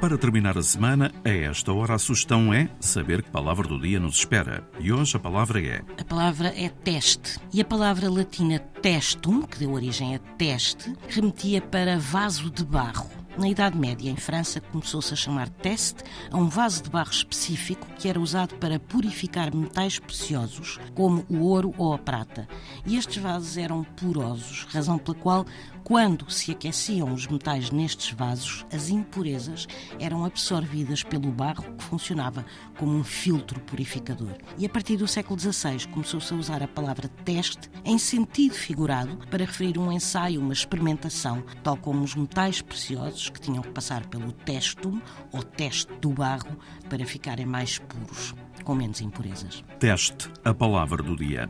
Para terminar a semana, a esta hora a sugestão é saber que palavra do dia nos espera. E hoje a palavra é. A palavra é teste. E a palavra latina testum, que deu origem a teste, remetia para vaso de barro. Na Idade Média, em França, começou-se a chamar teste a um vaso de barro específico que era usado para purificar metais preciosos, como o ouro ou a prata. E estes vasos eram porosos, razão pela qual, quando se aqueciam os metais nestes vasos, as impurezas eram absorvidas pelo barro, que funcionava como um filtro purificador. E a partir do século XVI começou-se a usar a palavra teste em sentido figurado para referir um ensaio, uma experimentação, tal como os metais preciosos que tinham que passar pelo testum ou teste do barro para ficarem mais puros, com menos impurezas. Teste, a palavra do dia.